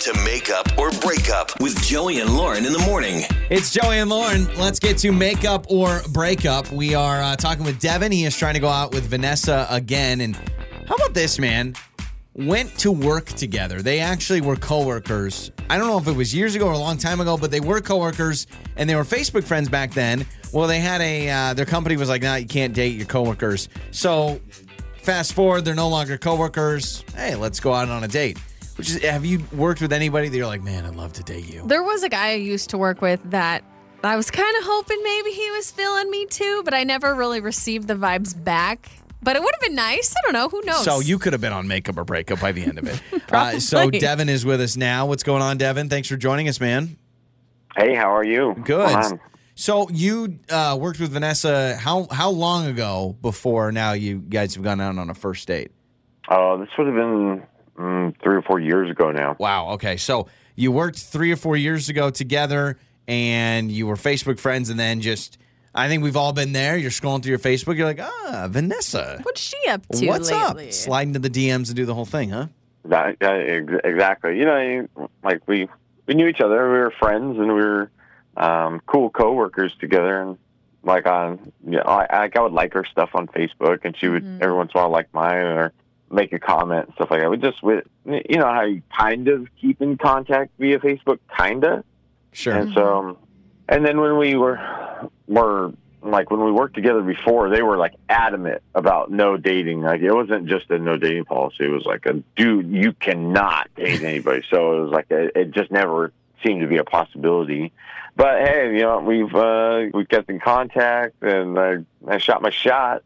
to Make Up or Break Up with Joey and Lauren in the morning. It's Joey and Lauren. Let's get to make up or breakup. We are uh, talking with Devin. He is trying to go out with Vanessa again. And how about this, man? Went to work together. They actually were coworkers. I don't know if it was years ago or a long time ago, but they were coworkers and they were Facebook friends back then. Well, they had a uh, their company was like, "Nah, you can't date your coworkers." So, fast forward, they're no longer coworkers. Hey, let's go out on a date. Which is, have you worked with anybody that you're like, man, I'd love to date you? There was a guy I used to work with that I was kind of hoping maybe he was feeling me too, but I never really received the vibes back. But it would have been nice. I don't know. Who knows? So you could have been on makeup or breakup by the end of it. uh, so Probably. Devin is with us now. What's going on, Devin? Thanks for joining us, man. Hey, how are you? Good. So you uh, worked with Vanessa how how long ago before now you guys have gone out on a first date? Uh, this would have been mm, three or four years ago now. Wow. Okay. So you worked three or four years ago together, and you were Facebook friends, and then just I think we've all been there. You're scrolling through your Facebook. You're like, ah, Vanessa. What's she up to What's lately? up? Sliding to the DMs and do the whole thing, huh? That, that- ex- exactly. You know, like we we knew each other. We were friends, and we were um, cool coworkers together. And like on, you know, I, like I would like her stuff on Facebook, and she would Mhm. every once in a while like mine or make a comment and stuff like that. We just, we, you know, how you kind of keep in contact via Facebook, kinda. Sure. And so, and then when we were, were like when we worked together before, they were like adamant about no dating. Like it wasn't just a no dating policy; it was like a dude, you cannot date anybody. so it was like a, it just never seemed to be a possibility. But hey, you know, we've uh, we kept in contact, and I, I shot my shot,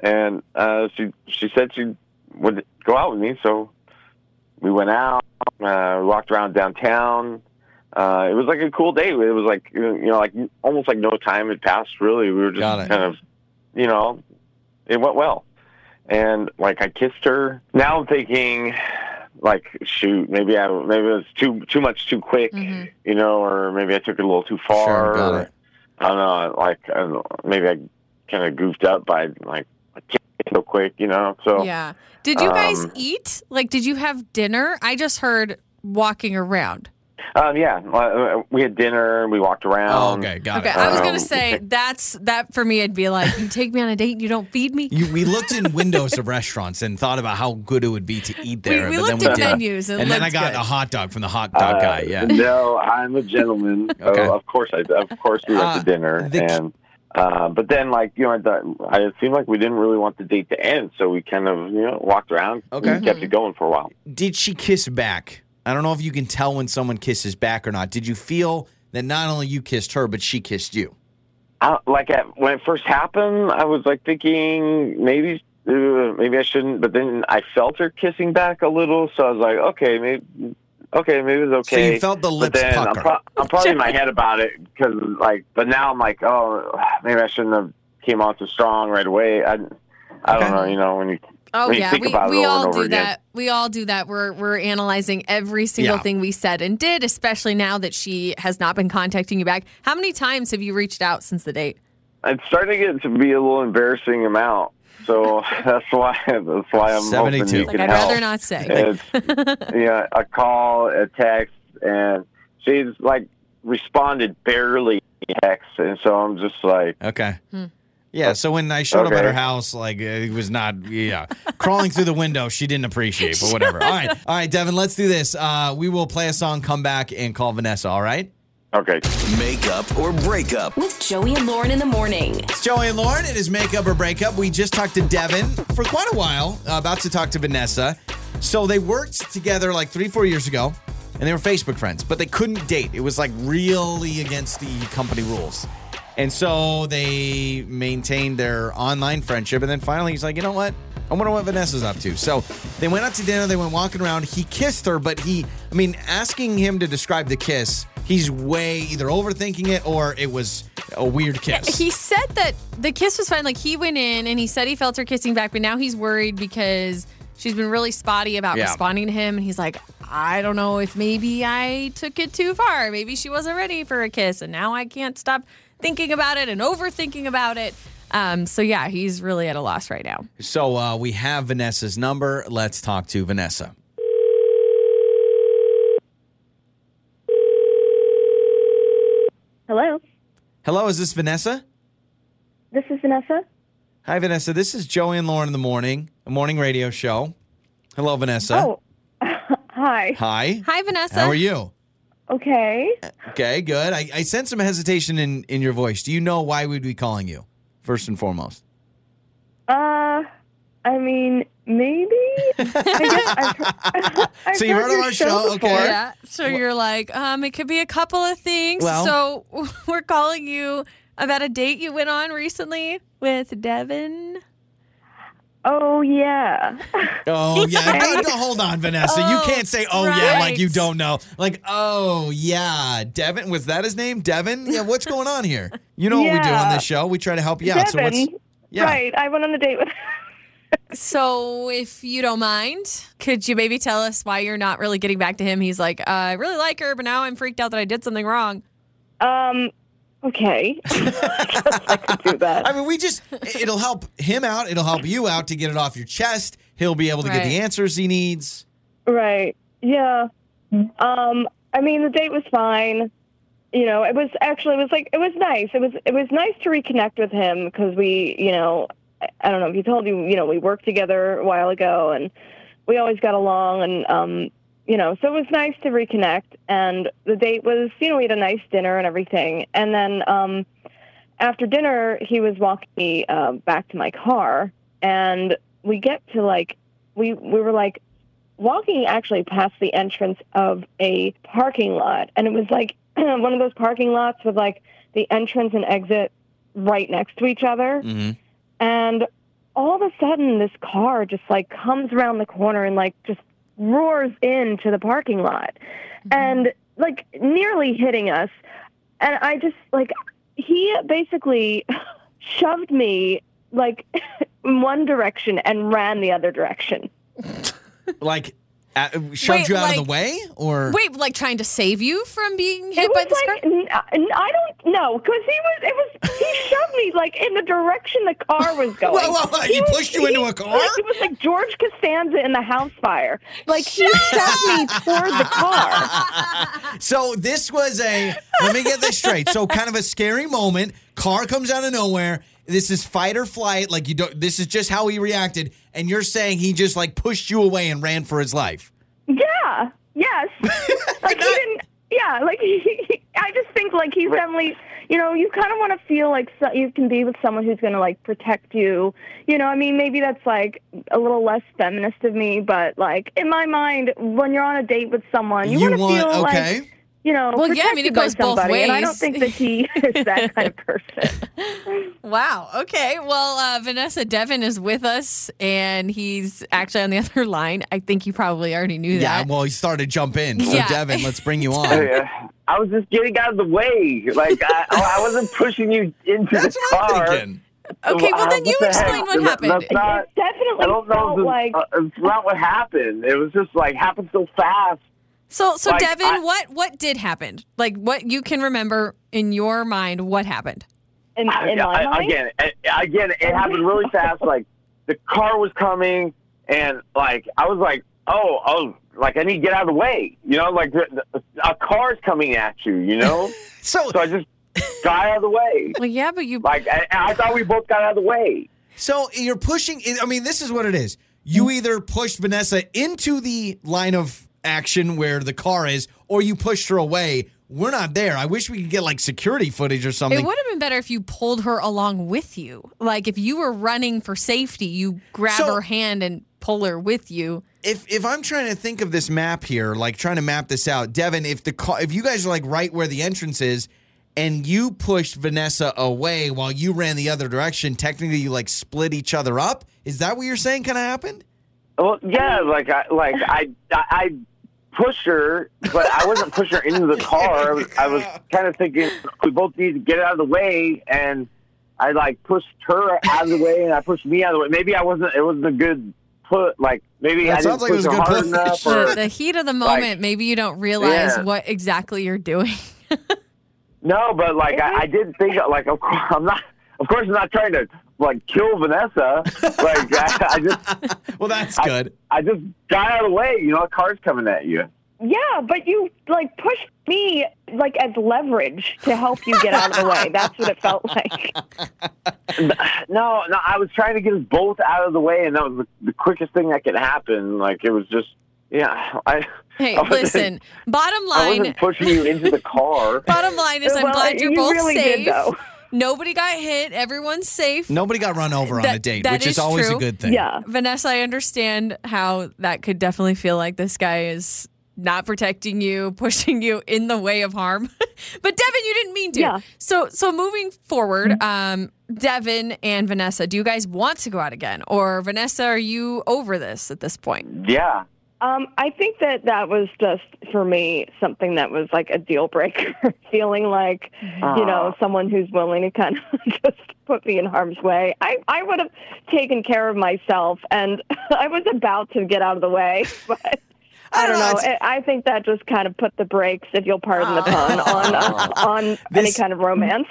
and uh, she she said she would go out with me, so we went out. Uh, we walked around downtown uh, it was like a cool day. It was like you know, like almost like no time had passed. Really, we were just kind of, you know, it went well. And like I kissed her. Now I'm thinking, like, shoot, maybe I maybe it was too too much too quick, Mhm. you know, or maybe I took it a little too far. Sure, got or, it. I don't know, like I don't know, maybe I kind of goofed up by like kissing so quick, you know. So Yeah. Did you guys Um, eat? Like, did you have dinner? I just heard walking around. um, yeah, uh, we had dinner and we walked around. Oh, okay, got Okay, it. I was Um, gonna say that's that for me. I'd be like, you take me on a date, and you don't feed me. You, we looked in windows of restaurants and thought about how good it would be to eat there. we but looked at menus and, And then I got good. a hot dog from the hot dog guy. Uh, Yeah. No, I'm a gentleman. Okay. so of course, I of course we went Uh, to dinner, the- and uh, but then like you know, I, thought- I it seemed like we didn't really want the date to end, so we kind of you know walked around, Okay. and kept it going for a while. Did she kiss back? I don't know if you can tell when someone kisses back or not. Did you feel that not only you kissed her, but she kissed you? I, like at, when it first happened, I was like thinking maybe uh, maybe I shouldn't, but then I felt her kissing back a little, so I was like, okay, maybe okay, maybe it's So okay. you felt the but lips then I'm, pro- I'm probably in my head about it because, like, but now I'm like, oh, maybe I shouldn't have came on so strong right away. I, I Okay. don't know, you know, when you Oh when you yeah, think we, about we over all do over again. that. We all do that. We're we're analyzing every single Yeah. thing we said and did, especially now that she has not been contacting you back. How many times have you reached out since the date? it's starting to get to be a little embarrassing amount. So that's why that's why I'm 72. hoping you Like can I'd help. rather not say. It's, yeah, a call, a text, and she's like responded barely text, and so I'm just like, Okay. Hmm. Yeah, so when I showed up at her house, like it was not, yeah, crawling through the window, she didn't appreciate, but whatever. All right, all right, Devin, let's do this. Uh, we will play a song, come back, and call Vanessa. All right. okay, Makeup or breakup. With Joey and Lauren in the morning. It's Joey and Lauren. It is makeup or breakup. We just talked to Devin for quite a while. Uh, about to talk to Vanessa. So they worked together like three, four years ago, and they were Facebook friends, but they couldn't date. It was like really against the company rules. And so they maintained their online friendship. And then finally, he's like, you know what? I wonder what Vanessa's up to. So they went out to dinner. They went walking around. He kissed her, but he, I mean, asking him to describe the kiss, he's way either overthinking it or it was a weird kiss. He said that the kiss was fine. Like he went in and he said he felt her kissing back, but now he's worried because she's been really spotty about Yeah. responding to him. And he's like, I don't know if maybe I took it too far. Maybe she wasn't ready for a kiss, and now I can't stop thinking about it and overthinking about it. Um, so yeah, he's really at a loss right now. So uh, we have Vanessa's number. Let's talk to Vanessa. Hello. Hello, is this Vanessa? This is Vanessa. Hi, Vanessa. This is Joey and Lauren in the morning, a morning radio show. Hello, Vanessa. Oh, hi. Hi. Hi, Vanessa. How are you? Okay. Okay, good. I, I sense some hesitation in, in your voice. Do you know why we'd be calling you, first and foremost? Uh, I mean, maybe. I guess I've, I've So you've heard of your our show, okay. before. Yeah. So you're like, um, it could be a couple of things. Well- so we're calling you about a date you went on recently with Devin. Oh yeah. Oh, yeah. No, no, hold on, Vanessa. you Oh, can't say, oh, yeah, like you don't know. Like, oh, yeah. Devin, was that his name? Devin? Yeah, what's going on here? You know what we do on this show. We try to help you out. So what's. Yeah. Right. I went on a date with. So if you don't mind, could you maybe tell us why you're not really getting back to him? He's like, uh, I really like her, but now I'm freaked out that I did something wrong. Um. Okay. I could do that. I mean, we just, it'll help him out. It'll help you out to get it off your chest. He'll be able to get the answers he needs. Right. Yeah. Um. I mean, the date was fine. You know, it was actually it was like it was nice. It was it was nice to reconnect with him because we, you know, I, I don't know if he told you, you know, we worked together a while ago and we always got along and um, you know, so it was nice to reconnect. And the date was, you know, we had a nice dinner and everything. And then um, after dinner, he was walking me uh, back to my car, and we get to like we we were like walking actually past the entrance of a parking lot and it was like one of those parking lots with like the entrance and exit right next to each other hmm and all of a sudden this car just like comes around the corner and like just roars into the parking lot mm-hmm. and like nearly hitting us. And i just like he basically shoved me like in one direction and ran the other direction. Like, uh, shoved Wait, you out of the way? Or. Wait, like trying to save you from being hit it by was this like car? n- n- I don't know because he was it was he shoved me like in the direction the car was going. Whoa, whoa, whoa, he was- pushed you into a car? It was like George Costanza in the house fire. Like he shoved me toward the car. So this was a let me get this straight. So kind of a scary moment. Car comes out of nowhere. This is fight or flight. Like you don't. This is just how he reacted. And you're saying he just like pushed you away and ran for his life. Yeah. Yes. like he didn't. Yeah. Like he, he, I just think like he's definitely. You know, you kind of want to feel like so, you can be with someone who's going to like protect you. You know, I mean, maybe that's like a little less feminist of me, but like in my mind, when you're on a date with someone, you, You want to feel okay. like you know, Well, yeah, I mean, it protected by goes both somebody, And I don't think that he is that kind of person. Wow. Okay. Well, uh, Vanessa Devin is with us, and he's actually on the other line. I think you probably already knew Yeah. that. Yeah. Well, he started to jump in. So Yeah. Devin, let's bring you on. Yeah. I was just getting out of the way. Like I, I wasn't pushing you into That's the what car. I'm thinking. Okay, well, then what you the explain heck? what happened. That's not, it definitely I don't know. felt if it's- like uh, it's not what happened. It was just like happened so fast. So, so Like, Devin, I- what what did happen? Like, what you can remember in your mind? What happened? in, in I- my I- mind. again, again, it happened really fast. Like the car was coming, and like I was like, oh, oh, like I need to get out of the way. You know, like the, the, a car's coming at you. You know, So so I just got out of the way. Well, yeah, but you. Like I, I thought we both got out of the way. so you're pushing. I mean, this is what it is. You mm. either pushed Vanessa into the line of action where the car is, or you pushed her away. We're not there. I wish we could get like security footage or something. It would have been better if you pulled her along with you. Like if you were running for safety, you grab So- her hand and pull her with you. if if I'm trying to think of this map here, like trying to map this out, Devin, if the car, if you guys are like right where the entrance is, and you pushed Vanessa away while you ran the other direction, technically you like split each other up. Is that what you're saying? Kind of happened? Well, yeah, like I like I I, I pushed her, but I wasn't pushing her into the car. I was, I was kind of thinking we both need to get out of the way, and I like pushed her out of the way, and I pushed me out of the way. Maybe I wasn't. It wasn't a good put. Like maybe That I sounds didn't like it push was a her good hard push. enough. The, Or, the heat of the moment, maybe you don't realize Yeah. what exactly you're doing. no, but like I, I did think like of course I'm not. Of course, I'm not trying to like kill Vanessa. Like I, I just Well, that's I- good. I just got out of the way. You know, a car's coming at you. Yeah, but you like pushed me like as leverage to help you get out of the way. That's what it felt like. No, no, I was trying to get us both out of the way, and that was the, the quickest thing that could happen. Like it was just, yeah. I Hey, I listen. Bottom line, I line. wasn't pushing you into the car. Bottom line is, I'm Well, glad you're you both really safe. did, though. Nobody got hit. Everyone's safe. Nobody got run over on That- a date, that which is, is always true. a good thing. Yeah. Vanessa, I understand how that could definitely feel like this guy is not protecting you, pushing you in the way of harm. but Devin, you didn't mean to. Yeah. So so moving forward, um, Devin and Vanessa, do you guys want to go out again? Or Vanessa, are you over this at this point? Yeah. Um, I think that that was just for me something that was like a deal breaker. Feeling like, you know, someone who's willing to kind of just put me in harm's way. I I would have taken care of myself, and I was about to get out of the way, but. I don't know. it's- I I think that just kind of put the brakes, if you'll pardon the pun, on uh, on any This- kind of romance.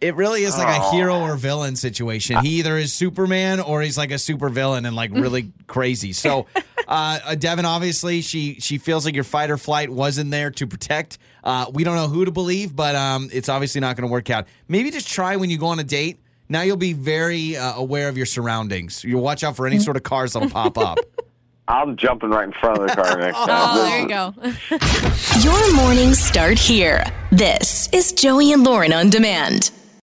It really is like a hero or villain situation. He either is Superman or he's like a super villain and like really crazy. So, uh, uh, Devin, obviously, she she feels like your fight or flight wasn't there to protect. Uh, we don't know who to believe, but um, it's obviously not going to work out. Maybe just try when you go on a date. Now you'll be very uh, aware of your surroundings. You'll watch out for any sort of cars that'll pop up. I'm jumping right in front of the car next time. Oh, This there is- you go. Your mornings start here. This is Joey and Lauren on demand.